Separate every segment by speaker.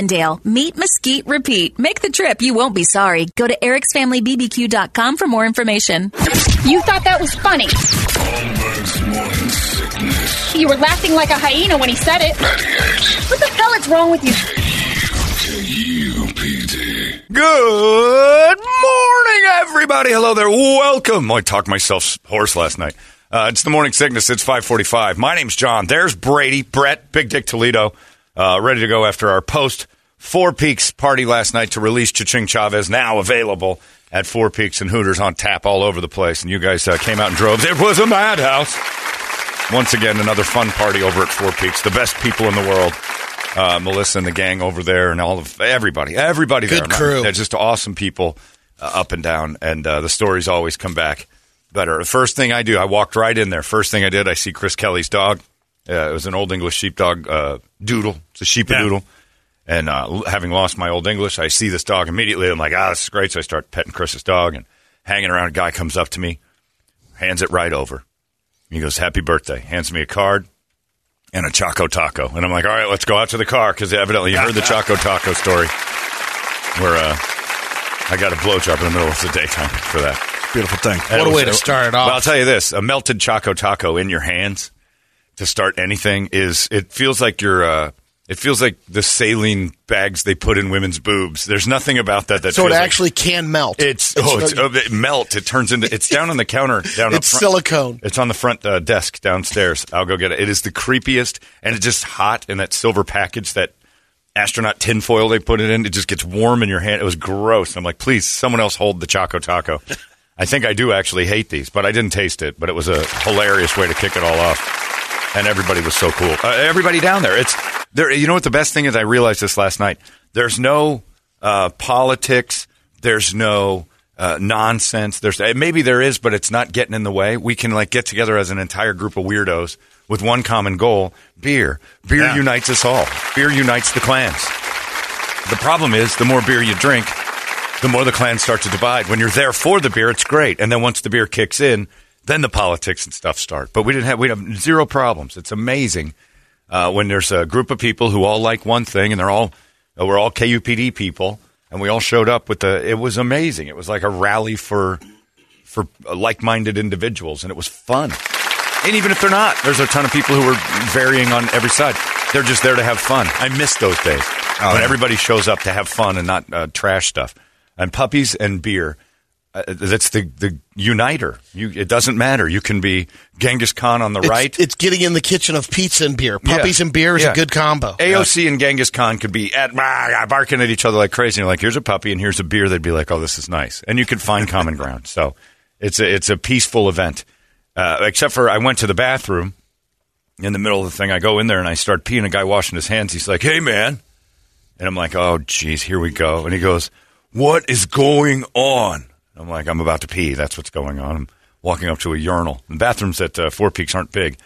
Speaker 1: Meet, mesquite, repeat. Make the trip. You won't be sorry. Go to ericsfamilybbq.com for more information.
Speaker 2: You thought that was funny.
Speaker 3: Holmberg's morning sickness.
Speaker 2: You were laughing like a hyena when he said it. What the hell is wrong with you?
Speaker 3: KUPD.
Speaker 4: Good morning, everybody. Hello there. Welcome. I talked myself hoarse last night. Uh, it's the morning sickness. It's 545. My name's John. There's Brady, Brett, Big Dick Toledo, uh, ready to go after our post Four Peaks party last night to release Chaching Chavez, now available at Four Peaks and Hooters on tap all over the place. And you guys uh, came out in droves. It was a madhouse. Once again, another fun party over at Four Peaks. The best people in the world. Uh, Melissa and the gang over there, and all of everybody, everybody
Speaker 5: Good
Speaker 4: there.
Speaker 5: crew.
Speaker 4: They're just awesome people, uh, up and down, and uh, the stories always come back better. The first thing I do, I walked right in there. First thing I did, I see Chris Kelly's dog. Uh, it was an old English sheepdog, uh, Doodle. It's a sheepadoodle. And uh, having lost my old English, I see this dog immediately. I'm like, ah, this is great. So I start petting Chris's dog and hanging around. A guy comes up to me, hands it right over. He goes, "Happy birthday!" Hands me a card and a Choco Taco, and I'm like, "All right, let's go out to the car," because evidently you heard the Choco Taco story, where uh, I got a blowjob in the middle of the daytime for that.
Speaker 5: Beautiful thing.
Speaker 4: And
Speaker 5: What a way
Speaker 4: was-
Speaker 5: to start it off.
Speaker 4: Well, I'll tell you this: a melted Choco Taco in your hands to start anything is it feels like you're. Uh, it feels like the saline bags they put in women's boobs. There's nothing about that that
Speaker 5: So it
Speaker 4: feels like-
Speaker 5: actually can melt.
Speaker 4: it's oh, it's, oh, it melt. It turns into. It's down on the counter. Down up
Speaker 5: It's
Speaker 4: front.
Speaker 5: silicone.
Speaker 4: It's on the front uh, desk downstairs. I'll go get it. It is the creepiest, and it's just hot in that silver package that astronaut tinfoil they put it in. It just gets warm in your hand. It was gross. I'm like, please, someone else hold the Choco Taco. I think I do actually hate these, but I didn't taste it. But it was a hilarious way to kick it all off, and everybody was so cool. Uh, everybody down there. It's there. You know what the best thing is? I realized this last night. There's no uh, politics. There's no uh, nonsense. There's uh, maybe there is, but it's not getting in the way. We can like get together as an entire group of weirdos with one common goal: beer. Beer
Speaker 5: Yeah.
Speaker 4: unites us all. Beer unites the clans. The problem is, the more beer you drink, the more the clans start to divide. When you're there for the beer, it's great, and then once the beer kicks in, then the politics and stuff start. But we didn't have we have zero problems. It's amazing uh, when there's a group of people who all like one thing, and they're all uh, we're all KUPD people, and we all showed up with the. It was amazing. It was like a rally for for uh, like-minded individuals, and it was fun. And even if they're not, there's a ton of people who are varying on every side. They're just there to have fun. I miss those days when
Speaker 5: yeah.
Speaker 4: everybody shows up to have fun and not uh, trash stuff. And puppies and beer. Uh, that's the the uniter. You, it doesn't matter. You can be Genghis Khan on the
Speaker 5: It's,
Speaker 4: right.
Speaker 5: it's getting in the kitchen of pizza and beer. Puppies
Speaker 4: Yeah.
Speaker 5: and beer is
Speaker 4: Yeah.
Speaker 5: a good combo.
Speaker 4: AOC and Genghis Khan could be at bah, barking at each other like crazy. And you're like, here's a puppy and here's a beer. They'd be like, oh, this is nice, and you could find common ground. So it's a it's a peaceful event. Uh, except for I went to the bathroom in the middle of the thing. I go in there and I start peeing. A guy washing his hands. He's like, hey man, and I'm like, oh geez, here we go. And he goes, what is going on? I'm like, I'm about to pee. That's what's going on. I'm walking up to a urinal. The bathrooms at uh, Four Peaks aren't big.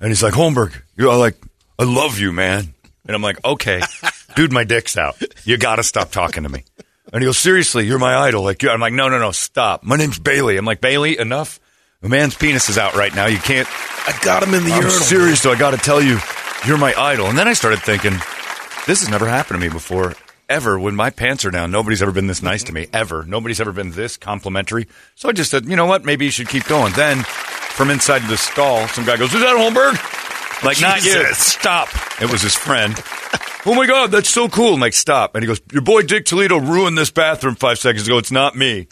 Speaker 4: And he's like, Holmberg, you're like, I love you, man. And I'm like, okay, dude, my dick's out. You got to stop talking to me. And he goes, seriously, you're my idol. Like, I'm like, no, no, no, stop. My name's Bailey. I'm like, Bailey, enough. The man's penis is out right now. You can't.
Speaker 5: I got him in the
Speaker 4: I'm
Speaker 5: urinal.
Speaker 4: serious, though. I got to tell you, you're my idol. And then I started thinking, this has never happened to me before. Ever, when my pants are down, nobody's ever been this nice to me, ever. Nobody's ever been this complimentary. So I just said, you know what? Maybe you should keep going. Then, from inside the stall, some guy goes, Is that Holmberg? Like, not
Speaker 6: yet.
Speaker 4: Stop. It was his friend. oh my God, that's so cool. I'm like, stop. And he goes, Your boy Dick Toledo ruined this bathroom five seconds ago. It's not me.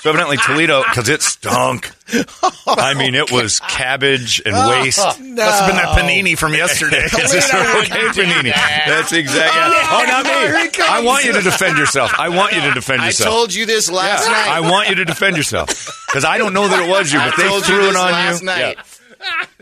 Speaker 4: So evidently Toledo, because it stunk. I mean, it was cabbage and waste.
Speaker 6: Must have been that panini from yesterday.
Speaker 4: It's a Circle K panini. That's exactly. Oh, oh not me. I want you to defend yourself. I want you to defend yourself.
Speaker 7: I told you this last
Speaker 4: Yeah.
Speaker 7: night.
Speaker 4: I want you to defend yourself because I don't know that it was you, but
Speaker 7: I
Speaker 4: they
Speaker 7: told
Speaker 4: threw
Speaker 7: you
Speaker 4: it on
Speaker 7: last
Speaker 4: you.
Speaker 7: night.
Speaker 4: Yeah.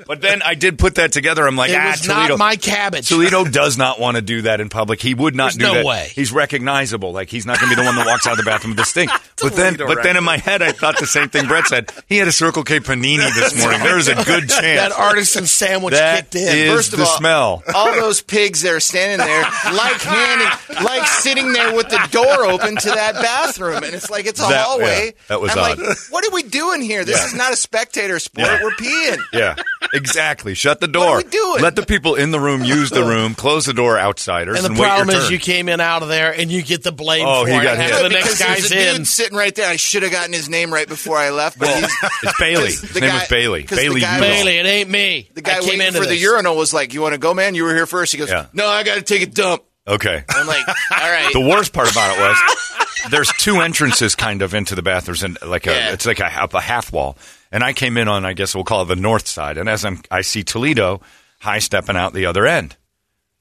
Speaker 4: But then I did put that together. I'm like,
Speaker 5: It
Speaker 4: ah,
Speaker 5: was
Speaker 4: Toledo.
Speaker 5: not my cabbage.
Speaker 4: Toledo does not want to do that in public. He would not
Speaker 5: There's
Speaker 4: do
Speaker 5: no
Speaker 4: that.
Speaker 5: way.
Speaker 4: He's recognizable. Like he's not going to be the one that walks out of the bathroom with this stink. But then, but then in my head, I thought the same thing. Brett said he had a Circle K panini this morning. There's a good chance
Speaker 5: that artisan sandwich
Speaker 4: that
Speaker 5: kicked in.
Speaker 4: is
Speaker 7: First of
Speaker 4: the
Speaker 7: all,
Speaker 4: smell.
Speaker 7: all those pigs that are standing there, like handing, like sitting there with the door open to that bathroom, and it's like it's a
Speaker 4: That-
Speaker 7: hallway.
Speaker 4: yeah, that was
Speaker 7: I'm
Speaker 4: odd.
Speaker 7: like, what are we doing here? This
Speaker 4: Yeah.
Speaker 7: is not a spectator sport.
Speaker 4: Yeah.
Speaker 7: We're peeing.
Speaker 4: Yeah, exactly. Shut the door.
Speaker 7: What are we doing?
Speaker 4: Let the people in the room use the room. Close the door, outsiders.
Speaker 5: and the
Speaker 4: wait your
Speaker 5: problem is
Speaker 4: turn.
Speaker 5: you came in out of there and you get the blame
Speaker 4: Oh,
Speaker 5: for
Speaker 4: he
Speaker 5: it.
Speaker 4: got hit.
Speaker 5: the next
Speaker 7: because there's
Speaker 5: guy's
Speaker 7: a
Speaker 5: in.
Speaker 7: dude sitting right there. I should have gotten his name right before I left, but he's,
Speaker 4: it's Bailey. His
Speaker 7: the
Speaker 4: name
Speaker 7: guy-
Speaker 4: was Bailey.
Speaker 7: 'cause the
Speaker 4: Bailey
Speaker 7: guy-
Speaker 5: Bailey, it ain't me.
Speaker 7: the guy
Speaker 5: I came
Speaker 7: waiting
Speaker 5: into
Speaker 7: for the urinal was like, "You want to go, man? You were here first. He goes,
Speaker 4: Yeah.
Speaker 7: "No, I got to take a dump."
Speaker 4: Okay.
Speaker 7: I'm like, "All right."
Speaker 4: The worst part about it was there's two entrances kind of into the bathrooms and like a
Speaker 7: Yeah.
Speaker 4: it's like a, a half wall. And I came in on I guess we'll call it the north side. And as I'm I see Toledo high stepping out the other end.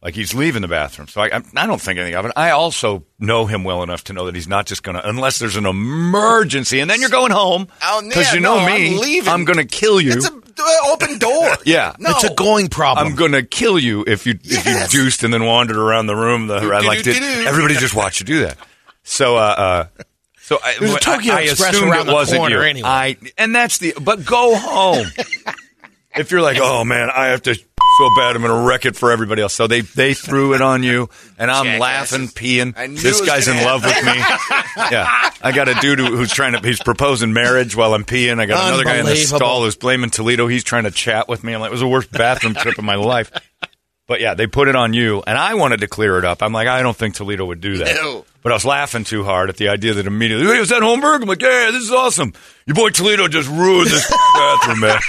Speaker 4: Like he's leaving the bathroom. So I, I I don't think anything of it. I also know him well enough to know that he's not just going to unless there's an emergency and then you're going home
Speaker 7: Oh,
Speaker 4: because
Speaker 7: yeah,
Speaker 4: you know
Speaker 7: no,
Speaker 4: me.
Speaker 7: I'm leaving.
Speaker 4: going to kill you.
Speaker 7: It's a uh, open door.
Speaker 4: Yeah.
Speaker 7: no,
Speaker 5: It's a going problem.
Speaker 4: I'm gonna kill you if you if you juiced and then wandered around the room. The, like did, everybody just watched you do that. So, uh, uh so I,
Speaker 5: There's a Tokyo
Speaker 4: I, I
Speaker 5: Express
Speaker 4: assumed
Speaker 5: around
Speaker 4: it
Speaker 5: the
Speaker 4: wasn't
Speaker 5: corner
Speaker 4: you.
Speaker 5: anyway.
Speaker 4: I and that's the but go home. if you're like, oh man, I have to so bad, I'm gonna wreck it for everybody else. So they they threw it on you, and I'm
Speaker 7: Jackasses.
Speaker 4: laughing, peeing.
Speaker 7: Knew
Speaker 4: This
Speaker 7: it was
Speaker 4: guy's in
Speaker 7: gonna
Speaker 4: love with me. yeah, I got a dude who, who's trying to he's proposing marriage while I'm peeing. I got another guy in the
Speaker 5: Unbelievable.
Speaker 4: stall who's blaming Toledo. He's trying to chat with me. I'm like, it was the worst bathroom trip of my life. But yeah, they put it on you, and I wanted to clear it up. I'm like, I don't think Toledo would do that.
Speaker 7: No.
Speaker 4: But I was laughing too hard at the idea that immediately, hey, is that Holmberg? I'm like, yeah, this is awesome. Your boy Toledo just ruined this bathroom, man.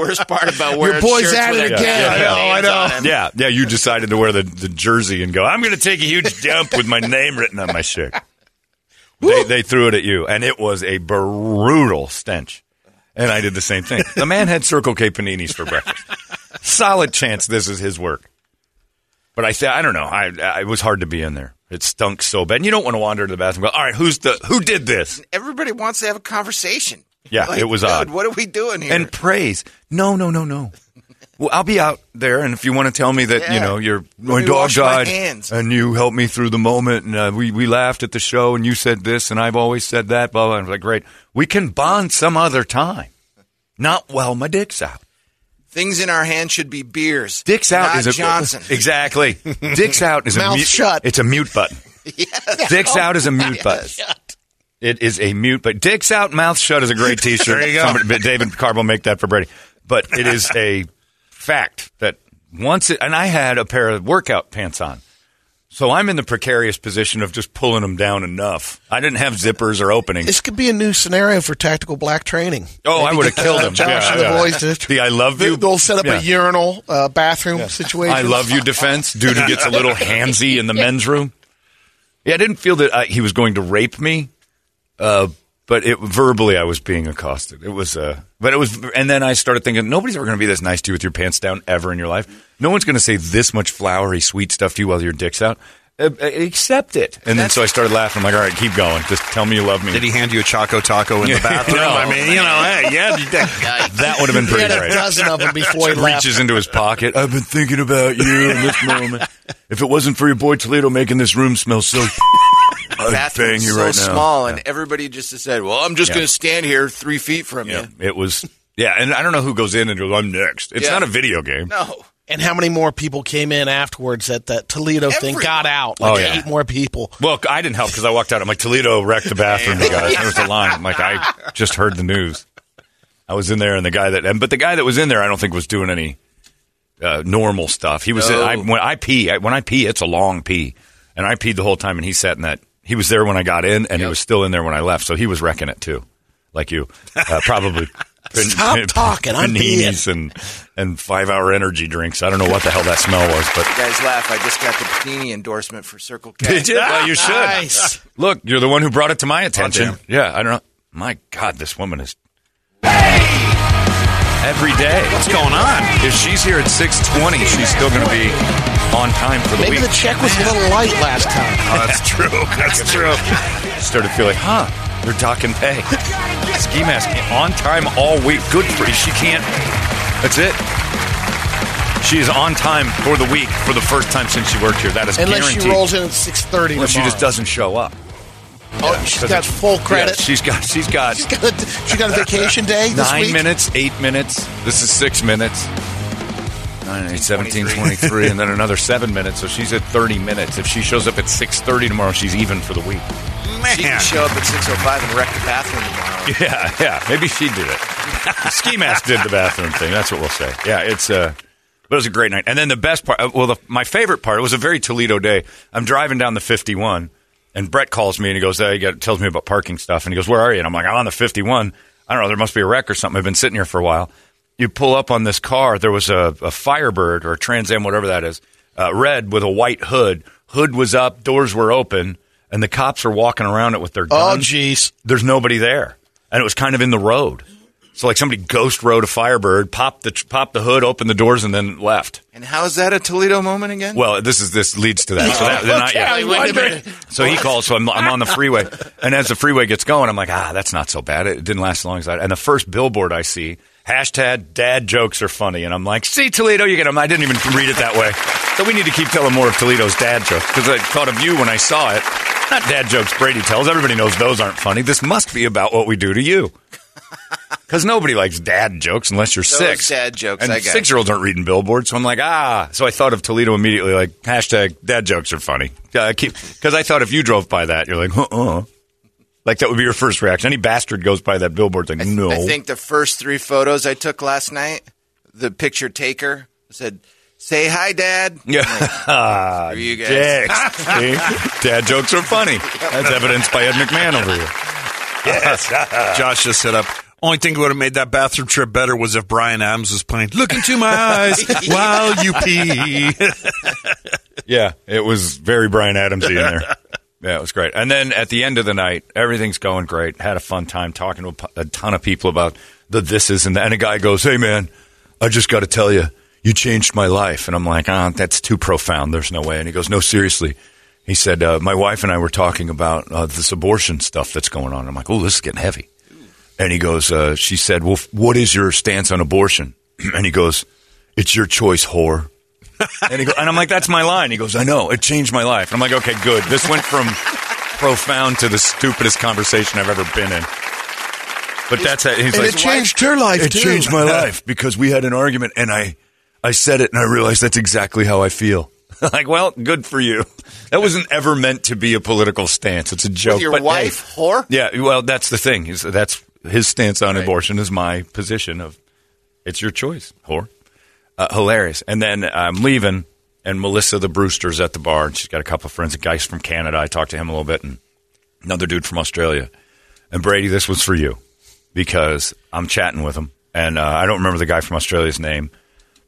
Speaker 7: worst part about wearing Your
Speaker 5: boy's
Speaker 7: shirts
Speaker 5: at it
Speaker 7: a
Speaker 5: again.
Speaker 7: gun oh,
Speaker 5: I know, I know.
Speaker 4: yeah, yeah, you decided to wear the, the jersey and go, I'm going to take a huge dump with my name written on my shirt. They, they threw it at you, and it was a brutal stench. And I did the same thing. The man had Circle K paninis for breakfast. Solid chance this is his work. But I said, I don't know. I, I, it was hard to be in there. It stunk so bad. And you don't want to wander to the bathroom. and Go, all right, who's the who did this?
Speaker 7: Everybody wants to have a conversation.
Speaker 4: Yeah,
Speaker 7: Like,
Speaker 4: it was odd.
Speaker 7: What are we doing here?
Speaker 4: and praise. No, no, no, no. Well, I'll be out there, and if you want to tell me that you know your my dog
Speaker 7: my
Speaker 4: died,
Speaker 7: hands.
Speaker 4: and you helped me through the moment, and uh, we we laughed at the show, and you said this, and I've always said that, blah blah. And I was like, great, we can bond some other time, not while my dick's out.
Speaker 7: Things in our hands should be beers.
Speaker 4: Dick's out is a
Speaker 7: Johnson.
Speaker 4: exactly. Dick's out is a
Speaker 5: Mouth
Speaker 4: mute,
Speaker 5: shut.
Speaker 4: It's a mute button. Dick's out is a mute button. It is a mute, but dicks out, mouth shut is a great T-shirt. there you go. Somebody, David Carbo make that for Brady. But it is a fact that once it, and I had a pair of workout pants on, so I'm in the precarious position of just pulling them down enough. I didn't have zippers or openings.
Speaker 5: This could be a new scenario for tactical black training.
Speaker 4: Oh, I would have killed
Speaker 5: uh,
Speaker 4: him.
Speaker 5: Josh
Speaker 4: Yeah,
Speaker 5: and the
Speaker 4: yeah.
Speaker 5: boys to
Speaker 4: The I love
Speaker 5: They-
Speaker 4: you.
Speaker 5: They'll set up
Speaker 4: Yeah.
Speaker 5: a urinal uh, bathroom situation.
Speaker 4: I love you defense. Dude who gets a little handsy in the men's room. Yeah, I didn't feel that I, he was going to rape me, uh, but it verbally I was being accosted. It was, uh, but it was, and then I started thinking nobody's ever going to be this nice to you with your pants down ever in your life. No one's going to say this much flowery, sweet stuff to you while your dick's out. Uh, uh, accept it. And then so I started laughing. I'm like, all right, keep going. Just tell me you love me.
Speaker 6: Did he hand you a Choco Taco in the bathroom?
Speaker 4: No.
Speaker 6: I mean, you know, hey, yeah, you-
Speaker 4: that would have been
Speaker 5: He
Speaker 4: pretty
Speaker 5: had a
Speaker 4: great.
Speaker 5: dozen of them before he
Speaker 4: He
Speaker 5: left.
Speaker 4: reaches into his pocket. I've been thinking about you in this moment. If it wasn't for your boy Toledo making this room smell so, I'd bang
Speaker 7: Bathroom's
Speaker 4: you
Speaker 7: so
Speaker 4: right now.
Speaker 7: small, and everybody just said, "Well, I'm just
Speaker 4: Yeah.
Speaker 7: going to stand here three feet from
Speaker 4: Yeah,
Speaker 7: you."
Speaker 4: it was. Yeah, and I don't know who goes in and goes, "I'm next." It's
Speaker 7: Yeah.
Speaker 4: not a video game.
Speaker 7: No,
Speaker 5: And how many more people came in afterwards that that Toledo thing got out? Like
Speaker 4: Oh, yeah.
Speaker 5: eight more people.
Speaker 4: Well, I didn't help because I walked out. I'm like, Toledo wrecked the bathroom, you guys. There was a line. I'm like, I just heard the news. I was in there, and the guy that, and, but the guy that was in there, I don't think was doing any uh, normal stuff. He was.
Speaker 7: No.
Speaker 4: I, when I pee, I, when I pee, it's a long pee, and I peed the whole time, and he sat in that. He was there when I got in, and he was still in there when I left, so he was wrecking it too, like you, uh, probably.
Speaker 5: Stop talking, I'm
Speaker 4: paninis and and five hour energy drinks. I don't know what the hell that smell was, but
Speaker 7: You guys laugh. I just got the Panini endorsement for Circle K.
Speaker 4: Did you? Well, you should.
Speaker 5: Nice.
Speaker 4: Look, you're the one who brought it to my attention.
Speaker 6: damn.
Speaker 4: yeah, I don't know. My God, this woman is Hey! every day.
Speaker 6: What's going on?
Speaker 4: If she's here at six twenty, she's still going to be on time for the
Speaker 5: Maybe
Speaker 4: week.
Speaker 5: Maybe the check was a little light last time.
Speaker 6: Oh, that's true. That's true.
Speaker 4: Started feeling, huh? They're docking pay. Ski mask on time all week. Good for you. She can't. That's it. She is on time for the week for the first time since she worked here. That is
Speaker 5: Unless
Speaker 4: guaranteed.
Speaker 5: she rolls in at six thirty.
Speaker 4: Unless she just doesn't show up.
Speaker 5: Oh, she's got full credit.
Speaker 4: Yeah, she's got. She's got.
Speaker 5: she's got a, she got a vacation day this
Speaker 4: Nine
Speaker 5: week.
Speaker 4: minutes, eight minutes. This is six minutes. Nine, eight, 17, 23, and then another seven minutes. So she's at 30 minutes. If she shows up at 6.30 tomorrow, she's even for the week.
Speaker 7: She can show up at 6.05 and wreck the bathroom tomorrow.
Speaker 4: Yeah, yeah. Maybe she did it. Ski Mask did the bathroom thing. That's what we'll say. Yeah, it's uh but it was a great night. And then the best part, uh, well, the, my favorite part, it was a very Toledo day. I'm driving down the 51, and Brett calls me and he goes, hey, he tells me about parking stuff. And he goes, Where are you? And I'm like, I'm on the 51. I don't know, there must be a wreck or something. I've been sitting here for a while. You pull up on this car, there was a, a Firebird or a Trans Am, whatever that is, uh, red with a white hood. Hood was up, doors were open, and the cops are walking around it with their guns.
Speaker 5: Oh, jeez.
Speaker 4: there's nobody there, and it was kind of in the road. So like somebody ghost rode a Firebird, popped the popped the hood, opened the doors, and then left.
Speaker 7: And how is that a Toledo moment again?
Speaker 4: Well, this is this leads to that. So that, not yet.
Speaker 5: wait a minute.
Speaker 4: So he calls. So I'm, I'm on the freeway, and as the freeway gets going, I'm like, ah, that's not so bad. It didn't last as long as that. And the first billboard I see, hashtag Dad jokes are funny, and I'm like, see Toledo, you get them. I didn't even read it that way. So we need to keep telling more of Toledo's dad jokes because I thought of you when I saw it. Not dad jokes Brady tells. Everybody knows those aren't funny. This must be about what we do to you. Because nobody likes dad jokes unless you're
Speaker 7: Those
Speaker 4: six.
Speaker 7: dad jokes,
Speaker 4: and six year olds aren't reading billboards. So I'm like, ah. So I thought of Toledo immediately, like hashtag dad jokes are funny. Yeah, I keep because I thought if you drove by that, you're like, uh, uh like that would be your first reaction. Any bastard goes by that billboard, like, no.
Speaker 7: I think the first three photos I took last night, the picture taker said, "Say hi, Dad."
Speaker 4: yeah,
Speaker 7: For you guys.
Speaker 4: Dicks. See? dad jokes are funny. That's evidenced by Ed McMahon over here. Yes.
Speaker 6: Josh just set up. Only thing that would have made that bathroom trip better was if Bryan Adams was playing "Look into my eyes while you pee."
Speaker 4: Yeah, it was very Bryan Adamsy in there. Yeah, it was great. And then at the end of the night, everything's going great. Had a fun time talking to a ton of people about the this is and that. And a guy goes, "Hey, man, I just got to tell you, you changed my life." And I'm like, "Ah, that's too profound. There's no way." And he goes, "No, seriously." He said, uh, "My wife and I were talking about uh, this abortion stuff that's going on." I'm like, "Oh, this is getting heavy." And he goes, uh, "She said, well, what is your stance on abortion?" and he goes, "It's your choice, whore." And, he go, and I'm like, that's my line. He goes, I know. It changed my life. And I'm like, okay, good. This went from profound to the stupidest conversation I've ever been in. But that's it. He's
Speaker 5: And
Speaker 4: like,
Speaker 5: it changed her life,
Speaker 4: It
Speaker 5: too.
Speaker 4: changed my life because we had an argument and I, I said it and I realized that's exactly how I feel. like, well, good for you. That wasn't ever meant to be a political stance. It's a joke.
Speaker 7: With your
Speaker 4: but, hey,
Speaker 7: wife, whore.
Speaker 4: yeah, well, that's the thing. Is that's his stance on abortion is my position of it's your choice, whore. Uh, hilarious. And then I'm leaving, and Melissa the Brewster's at the bar, and she's got a couple of friends, a guy from Canada. I talked to him a little bit, and another dude from Australia. And Brady, this was for you because I'm chatting with him, and uh, I don't remember the guy from Australia's name,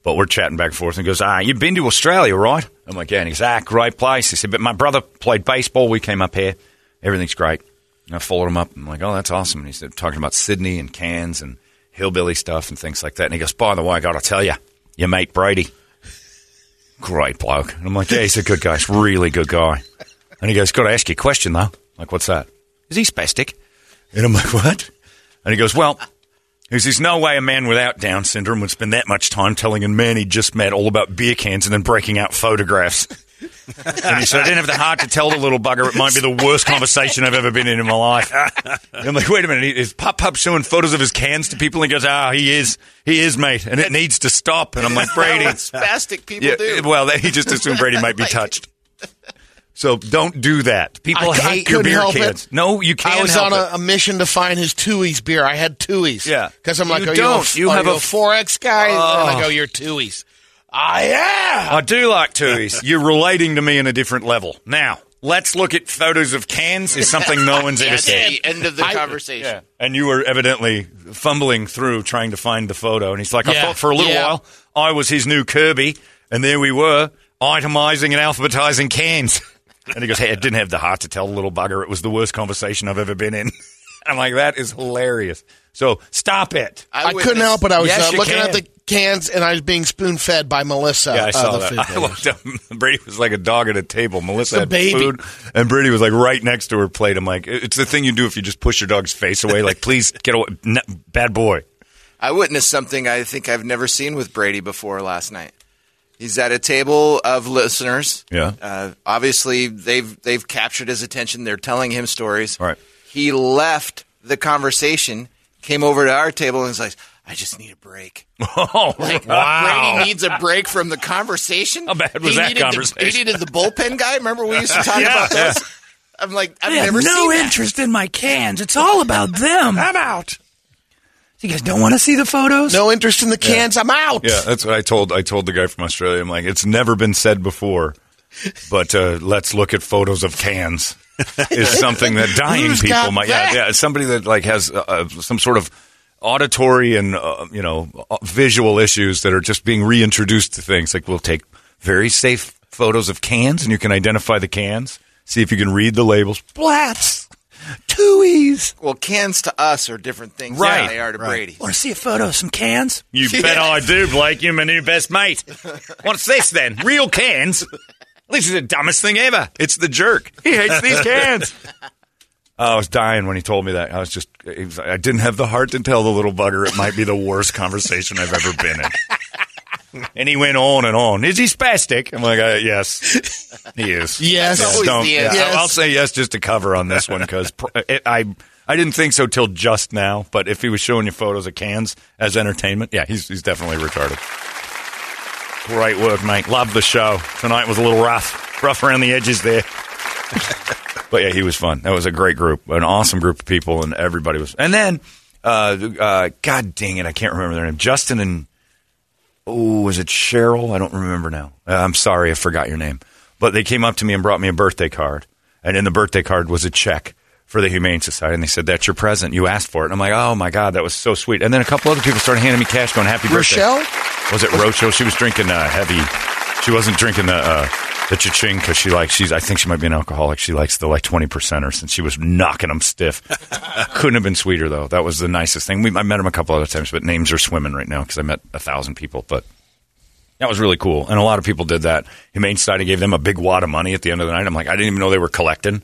Speaker 4: but we're chatting back and forth. And he goes, "Ah, you've been to Australia, right?" I'm like, "Yeah." And he's ah, great place. He said, "But my brother played baseball. We came up here. Everything's great." And I followed him up. I'm like, "Oh, that's awesome." And he said, talking about Sydney and Cairns and hillbilly stuff and things like that. And he goes, "By the way, I got to tell you, your mate Brady, great bloke." And I'm like, "Yeah, he's a good guy. He's really good guy." And he goes, "Got to ask you a question though." I'm like, "What's that? Is he spastic? And I'm like, "What?" And he goes, "Well." He There's no way a man without Down syndrome would spend that much time telling a man he just met all about beer cans and then breaking out photographs. And he said, I didn't have the heart to tell the little bugger it might be the worst conversation I've ever been in in my life. And I'm like, wait a minute. Is Pop Pop showing photos of his cans to people? And he goes, ah, he is. He is, mate. And it needs to stop. And I'm like, Brady.
Speaker 7: What spastic people
Speaker 4: Yeah,
Speaker 7: do.
Speaker 4: well, he just assumed Brady might be touched. So don't do that. People
Speaker 5: I- I
Speaker 4: hate your beer
Speaker 5: help
Speaker 4: cans.
Speaker 5: it.
Speaker 4: No, you can't
Speaker 5: I was
Speaker 4: help
Speaker 5: on
Speaker 4: it.
Speaker 5: a, a mission to find his Tui's beer. I had Tui's.
Speaker 4: Yeah.
Speaker 5: Because I'm like,
Speaker 4: You
Speaker 5: are
Speaker 4: don't.
Speaker 5: you
Speaker 4: You
Speaker 5: a,
Speaker 4: have
Speaker 5: are
Speaker 4: a
Speaker 5: you a 4X guy?
Speaker 4: Oh.
Speaker 5: And I go, you're Tui's. I am.
Speaker 4: I do like Tui's. You're relating to me in a different level. Now, let's look at photos of cans. Is something no one's ever
Speaker 7: That's
Speaker 4: seen.
Speaker 7: the end of the conversation.
Speaker 4: And you were evidently fumbling through trying to find the photo. And he's like, I
Speaker 5: Yeah,
Speaker 4: thought for a little
Speaker 5: yeah.
Speaker 4: while I was his new Kirby. And there we were, itemizing and alphabetizing cans. And he goes, Hey, I didn't have the heart to tell the little bugger. It was the worst conversation I've ever been in. I'm like, That is hilarious. So stop it.
Speaker 5: I
Speaker 7: witnessed-
Speaker 5: couldn't help it. I was
Speaker 4: Yes,
Speaker 5: uh,
Speaker 4: you
Speaker 5: looking
Speaker 4: can.
Speaker 5: at the cans and I was being spoon fed by Melissa.
Speaker 4: Yeah, I
Speaker 5: uh,
Speaker 4: saw
Speaker 5: the
Speaker 4: that. I looked up. Brady was like a dog at a table. Melissa
Speaker 5: a
Speaker 4: had
Speaker 5: baby.
Speaker 4: food, and Brady was like right next to her plate. I'm like, it's the thing you do if you just push your dog's face away. Like, please get away, N- bad boy.
Speaker 7: I witnessed something I think I've never seen with Brady before last night. He's at a table of listeners.
Speaker 4: Yeah.
Speaker 7: Uh, obviously, they've they've captured his attention. They're telling him stories.
Speaker 4: Right.
Speaker 7: He left the conversation, came over to our table, and was like, "I just need a break."
Speaker 4: Oh,
Speaker 7: Like,
Speaker 4: wow.
Speaker 7: Brady needs a break from the conversation.
Speaker 4: How bad was
Speaker 7: he
Speaker 4: that
Speaker 7: needed
Speaker 4: conversation?
Speaker 7: The, he needed the bullpen guy. Remember we used to talk
Speaker 4: Yeah,
Speaker 7: about
Speaker 4: yeah.
Speaker 7: I'm like, I've never seen that.
Speaker 8: in my cans. It's all about them.
Speaker 4: I'm out.
Speaker 8: You guys don't want to see the photos?
Speaker 5: No interest in the cans. I'm out.
Speaker 4: Yeah, that's what I told. I told the guy from Australia. I'm like, it's never been said before, but uh, let's look at photos of cans. Is something that dying
Speaker 5: Who's
Speaker 4: people might.
Speaker 5: that?
Speaker 4: Yeah, yeah. Somebody that like has uh, uh, some sort of auditory and uh, you know uh, visual issues that are just being reintroduced to things. Like we'll take very safe photos of cans, and you can identify the cans. See if you can read the labels. Blatz, Tui's.
Speaker 7: Well, cans to us are different things
Speaker 4: Right,
Speaker 7: than they are to
Speaker 4: right.
Speaker 7: Brady.
Speaker 8: Want to see a photo of some cans?
Speaker 4: You bet I do, Blake. You're my new best mate. What's this then? Real cans? This is the dumbest thing ever. It's the jerk. He hates these cans. I was dying when he told me that. I was just, was, I didn't have the heart to tell the little bugger it might be the worst conversation I've ever been in. And he went on and on. Is he spastic? I'm like, uh, yes, he is.
Speaker 5: Yes.
Speaker 4: Yeah.
Speaker 5: Yes.
Speaker 4: I'll say yes just to cover on this one because I I didn't think so till just now. But if he was showing you photos of cans as entertainment, yeah, he's he's definitely retarded. Great work, mate. Love the show. Tonight was a little rough, rough around the edges there. but yeah, he was fun. That was a great group, an awesome group of people, and everybody was. And then, uh, uh, God dang it, I can't remember their name. Justin and oh, was it Cheryl? I don't remember now. Uh, I'm sorry, I forgot your name. But they came up to me and brought me a birthday card, and in the birthday card was a check for the Humane Society, and they said that's your present. You asked for it, and I'm like, oh my god, that was so sweet. And then a couple other people started handing me cash, going, "Happy birthday."
Speaker 5: Rochelle?
Speaker 4: Was it Rochelle? She was drinking uh, heavy. She wasn't drinking the uh, the cha-ching because she likes. She's. I think she might be an alcoholic. She likes the like twenty percenters, and she was knocking them stiff. Couldn't have been sweeter though. That was the nicest thing. We, I met him a couple other times, but names are swimming right now because I met a thousand people. But that was really cool, and a lot of people did that. Humane Society gave them a big wad of money at the end of the night. I'm like, I didn't even know they were collecting.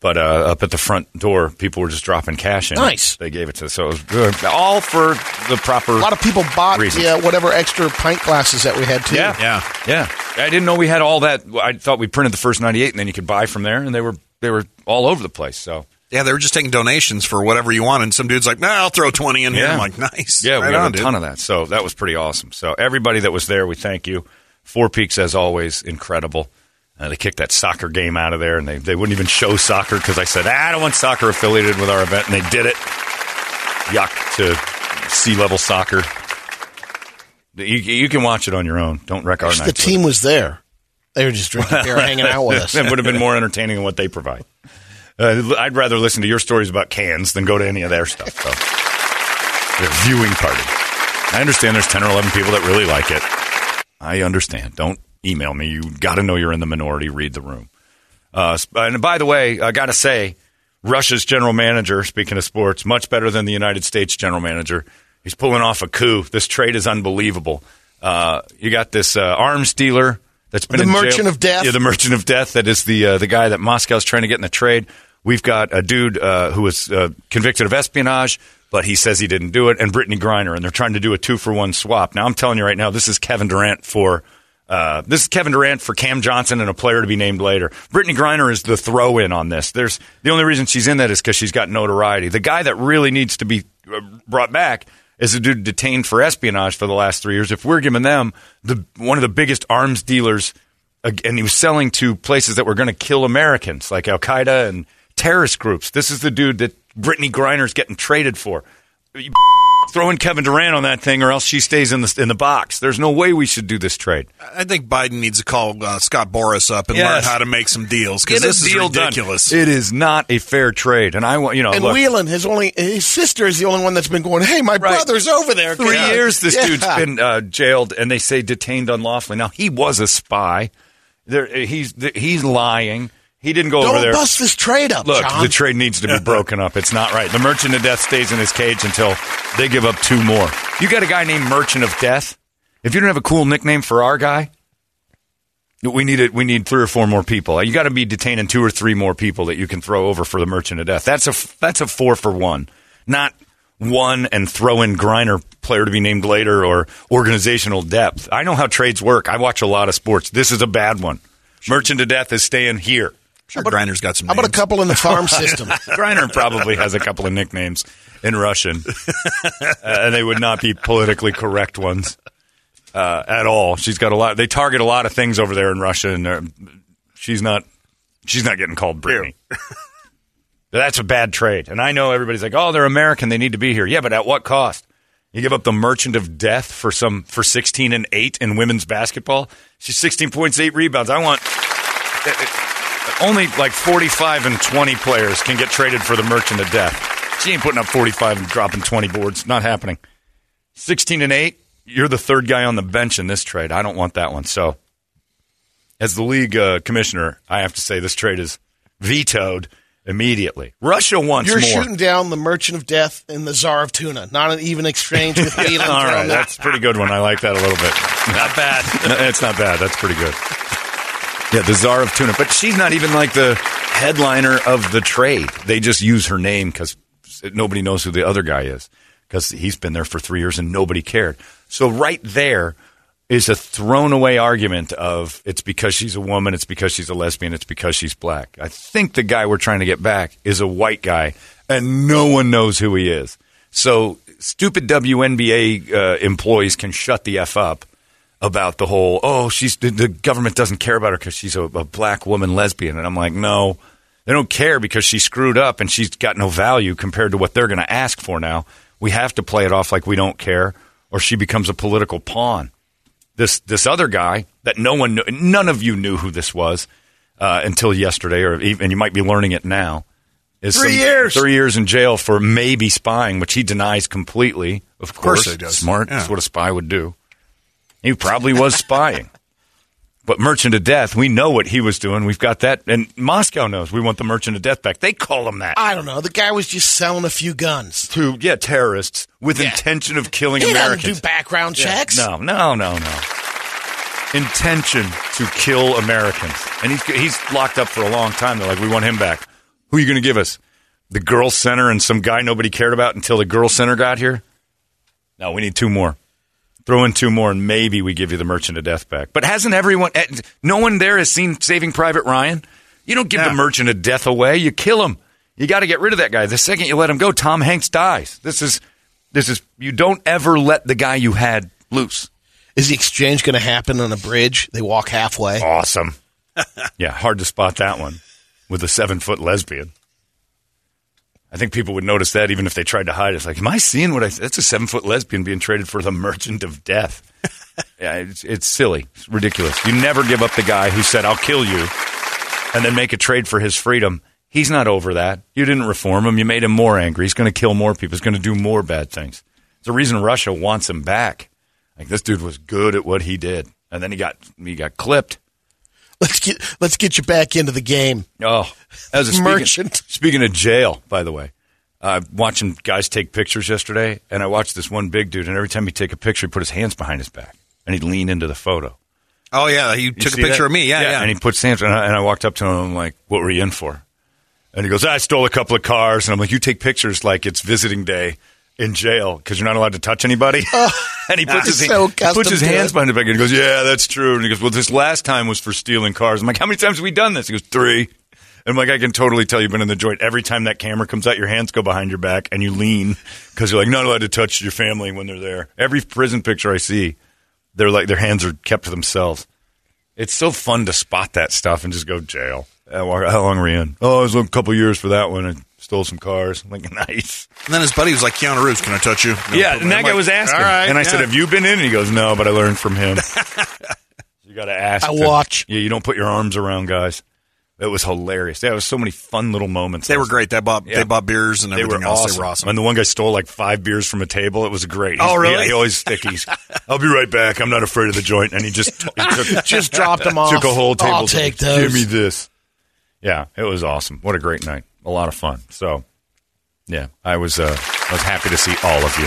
Speaker 4: But uh, up at the front door, people were just dropping cash in.
Speaker 5: Nice.
Speaker 4: They gave it to us, so it was good. All for the proper.
Speaker 5: A lot of people bought
Speaker 4: Reasons.
Speaker 5: yeah, whatever extra pint glasses that we had too.
Speaker 4: Yeah,
Speaker 6: Yeah.
Speaker 4: yeah. I didn't know we had all that. I thought we printed the first ninety-eight, and then you could buy from there, and they were they were all over the place. So
Speaker 6: Yeah, they were just taking donations for whatever you want, and some dude's like, "Nah, I'll throw twenty in here." I'm like, "Nice."
Speaker 4: yeah,
Speaker 6: right
Speaker 4: we got
Speaker 6: on,
Speaker 4: a
Speaker 6: dude.
Speaker 4: ton of that. So that was pretty awesome. So everybody that was there, we thank you. Four Peaks, as always, incredible. Uh, they kicked that soccer game out of there, and they, they wouldn't even show soccer because I said, ah, I don't want soccer affiliated with our event, and they did it. Yuck to sea level soccer. You, you can watch it on your own. Don't wreck our night.
Speaker 5: the team was there. They were just drinking beer, hanging out with us.
Speaker 4: it would have been more entertaining than what they provide. Uh, I'd rather listen to your stories about cans than go to any of their stuff. So, their viewing party. I understand there's 10 or 11 people that really like it. I understand. Don't email me. You got to know you're in the minority. Read the room. Uh, and by the way, I got to say, Russia's general manager, speaking of sports, much better than the United States general manager. He's pulling off a coup. This trade is unbelievable. Uh, you got this uh, arms dealer that's been
Speaker 5: The
Speaker 4: in jail-
Speaker 5: Merchant of Death?
Speaker 4: Yeah, the Merchant of Death. That is the uh, the guy that Moscow's trying to get in the trade. We've got a dude uh, who was uh, convicted of espionage, but he says he didn't do it, and Brittney Griner, and they're trying to do a two for one swap. Now I'm telling you right now, this is Kevin Durant for. Uh, this is Kevin Durant for Cam Johnson and a player to be named later. Brittney Griner is the throw in on this. There's the only reason she's in that is because she's got notoriety. The guy that really needs to be uh, brought back is a dude detained for espionage for the last three years. If we're giving them the one of the biggest arms dealers, and he was selling to places that were going to kill Americans, like Al Qaeda and terrorist groups. This is the dude that Brittney Griner's getting traded for. You throw in Kevin Durant on that thing, or else she stays in the in the box. There's no way we should do this trade.
Speaker 6: I think Biden needs to call uh, Scott Boras up and
Speaker 4: Yes.
Speaker 6: learn how to make some deals because
Speaker 4: Get a
Speaker 6: this is
Speaker 4: deal done.
Speaker 6: ridiculous.
Speaker 4: It is not a fair trade, and I want you know.
Speaker 5: And
Speaker 4: look,
Speaker 5: Whelan, his only his sister is the only one that's been going. Hey, my brother's over there.
Speaker 4: Three
Speaker 5: Yeah.
Speaker 4: years this
Speaker 5: Yeah.
Speaker 4: dude's been uh, jailed, and they say detained unlawfully. Now he was a spy. There, he's he's lying. He didn't go over there.
Speaker 5: Don't bust this trade up,
Speaker 4: Look,
Speaker 5: John.
Speaker 4: the trade needs to be broken up. It's not right. The Merchant of Death stays in his cage until they give up two more. You got a guy named Merchant of Death. If you don't have a cool nickname for our guy, we need it. We need three or four more people. You got to be detaining two or three more people that you can throw over for the Merchant of Death. That's a that's a four for one, not one and throw in Griner player to be named later or organizational depth. I know how trades work. I watch a lot of sports. This is a bad one. Merchant of Death is staying here.
Speaker 6: Sure, Griner's got some.
Speaker 5: How about a couple in the farm system?
Speaker 4: Griner probably has a couple of nicknames in Russian, uh, and they would not be politically correct ones uh, at all. She's got a lot. They target a lot of things over there in Russia, and uh, she's not. She's not getting called Brittney. That's a bad trade, and I know everybody's like, "Oh, they're American; they need to be here." Yeah, but at what cost? You give up the Merchant of Death for some for sixteen and eight in women's basketball. She's sixteen points, eight rebounds. I want only like 45 and 20 players can get traded for the Merchant of Death. She ain't putting up 45 and dropping 20 boards. Not happening. 16 and 8, you're the third guy on the bench in this trade. I don't want that one. So, as the league uh, commissioner, I have to say this trade is vetoed immediately. Russia wants
Speaker 5: You're
Speaker 4: more.
Speaker 5: shooting down the Merchant of Death and the Czar of Tuna. Not an even exchange with Whelan.
Speaker 4: All right, that's a pretty good one. I like that a little bit. Not bad. it's not bad. That's pretty good. Yeah, the czar of tuna, but she's not even like the headliner of the trade. They just use her name because nobody knows who the other guy is because he's been there for three years and nobody cared. So right there is a thrown away argument of it's because she's a woman, it's because she's a lesbian, it's because she's black. I think the guy we're trying to get back is a white guy, and no one knows who he is. So stupid WNBA uh, employees can shut the f up about the whole oh she's the, the government doesn't care about her because she's a, a black woman lesbian, and I'm like no. They don't care because she screwed up and she's got no value compared to what they're going to ask for now. We have to play it off like we don't care, or she becomes a political pawn this this other guy that no one knew, none of you knew who this was uh, until yesterday, or even you might be learning it now. Is
Speaker 5: Three
Speaker 4: some-
Speaker 5: years.
Speaker 4: three years in jail for maybe spying, which he denies completely. Of
Speaker 6: course
Speaker 4: course,
Speaker 6: he does.
Speaker 4: smart.
Speaker 6: Yeah.
Speaker 4: That's what a spy would do. He probably was spying. But Merchant of Death, we know what he was doing. We've got that, and Moscow knows we want the Merchant of Death back. They call him that
Speaker 5: I don't know. The guy was just selling a few guns.
Speaker 4: to yeah terrorists with
Speaker 5: Yeah.
Speaker 4: intention of killing
Speaker 5: He doesn't
Speaker 4: Americans.
Speaker 5: do background checks.
Speaker 4: No, no, no, no. Intention to kill Americans, and he's he's locked up for a long time. They're like, we want him back. Who are you going to give us? The girl center and some guy nobody cared about until the girl center got here. No, we need two more. Throw in two more, and maybe we give you the Merchant of Death back. But hasn't everyone? eh, No one there has seen Saving Private Ryan. You don't give
Speaker 6: Yeah.
Speaker 4: the Merchant of Death away. You kill him. You got to get rid of that guy. The second you let him go, Tom Hanks dies. This is this is. You don't ever let the guy you had loose.
Speaker 5: Is the exchange going to happen on a bridge? They walk halfway.
Speaker 4: Awesome. yeah, hard to spot that one with a seven foot lesbian. I think people would notice that even if they tried to hide it. It's like, am I seeing what I? That's a seven foot lesbian being traded for the Merchant of Death. yeah, it's, it's silly. It's ridiculous. You never give up the guy who said, "I'll kill you," and then make a trade for his freedom. He's not over that. You didn't reform him. You made him more angry. He's going to kill more people. He's going to do more bad things. It's the reason Russia wants him back. Like this dude was good at what he did, and then he got he got clipped.
Speaker 5: Let's get let's get you back into the game.
Speaker 4: Oh, as a speaking,
Speaker 5: Merchant.
Speaker 4: Speaking of jail, by the way, I'm uh, watching guys take pictures yesterday, and I watched this one big dude, and every time he'd take a picture, he'd put his hands behind his back, and he'd lean into the photo.
Speaker 6: Oh yeah, he
Speaker 4: You
Speaker 6: took a picture
Speaker 4: that?
Speaker 6: of me. Yeah, yeah.
Speaker 4: And he put hands, and I, and I walked up to him, and I'm like, "What were you in for?" And he goes, "I stole a couple of cars," and I'm like, "You take pictures like it's visiting day." In jail because you're not allowed to touch anybody, and he puts his,
Speaker 5: so
Speaker 4: he puts his hands
Speaker 5: it.
Speaker 4: behind his back and he goes, "Yeah, that's true." And he goes, "Well, this last time was for stealing cars." I'm like, "How many times have we done this?" He goes, three. And I'm like, I can totally tell you've been in the joint. Every time that camera comes out, your hands go behind your back and you lean because you're like not allowed to touch your family when they're there. Every prison picture I see, they're like their hands are kept to themselves. It's so fun to spot that stuff and just go jail. How long were you in? Oh, it was a couple years for that one. And stole some cars. I'm like, nice.
Speaker 6: And then his buddy was like, Keanu Reeves, can I touch you? No,
Speaker 4: yeah, and that guy
Speaker 6: like,
Speaker 4: was asking.
Speaker 6: All right,
Speaker 4: and I said, have you been in? And he goes, no, but I learned from him. you got to ask.
Speaker 5: I
Speaker 4: to-
Speaker 5: watch.
Speaker 4: Yeah, you don't put your arms around guys. It was hilarious. There was so many fun little moments.
Speaker 6: They were great. They bought
Speaker 4: Yeah.
Speaker 6: they bought beers and
Speaker 4: They
Speaker 6: everything
Speaker 4: were
Speaker 6: else.
Speaker 4: awesome.
Speaker 6: They were awesome.
Speaker 4: And the one guy stole like five beers from a table. It was great.
Speaker 6: Oh, really?
Speaker 4: Yeah, he always stickies. I'll be right back. I'm not afraid of the joint. And he just he took,
Speaker 5: Just dropped them off.
Speaker 4: took a whole table.
Speaker 5: I'll take those.
Speaker 4: Give me this. Yeah, it was awesome. What a great night. A lot of fun. So, yeah, I was uh, I was happy to see all of you.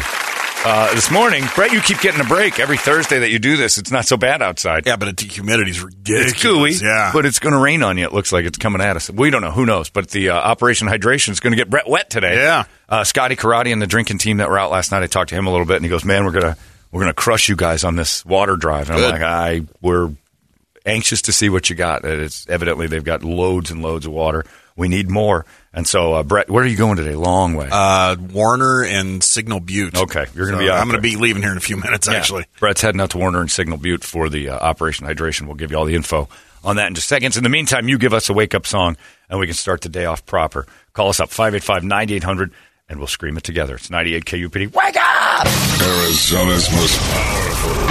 Speaker 4: Uh, this morning, Brett, you keep getting a break every Thursday that you do this. It's not so bad outside.
Speaker 6: yeah, but the humidity's ridiculous.
Speaker 4: It's gooey,
Speaker 6: Yeah.
Speaker 4: but it's going to rain on you. It looks like it's coming at us. We don't know. Who knows? But the uh, Operation Hydration is going to get Brett wet today.
Speaker 6: Yeah.
Speaker 4: Uh, Scotty Karate and the drinking team that were out last night. I talked to him a little bit, and he goes, "Man, we're gonna we're gonna crush you guys on this water drive." And
Speaker 6: Good.
Speaker 4: I'm like, "I we're anxious to see what you got. And It's evidently they've got loads and loads of water. We need more." And so, uh, Brett, where are you going today? Long way.
Speaker 6: uh, Warner and Signal Butte.
Speaker 4: Okay, you're gonna
Speaker 6: So
Speaker 4: be out
Speaker 6: I'm going to be leaving here in a few minutes,
Speaker 4: Yeah.
Speaker 6: actually.
Speaker 4: Brett's heading out to Warner and Signal Butte for the uh, Operation Hydration. We'll give you all the info on that in just seconds. In the meantime, you give us a wake up song and we can start the day off proper. Call us up 585 9800 and we'll scream it together. It's 98 KUPD. Wake up!
Speaker 3: Arizona's most powerful, powerful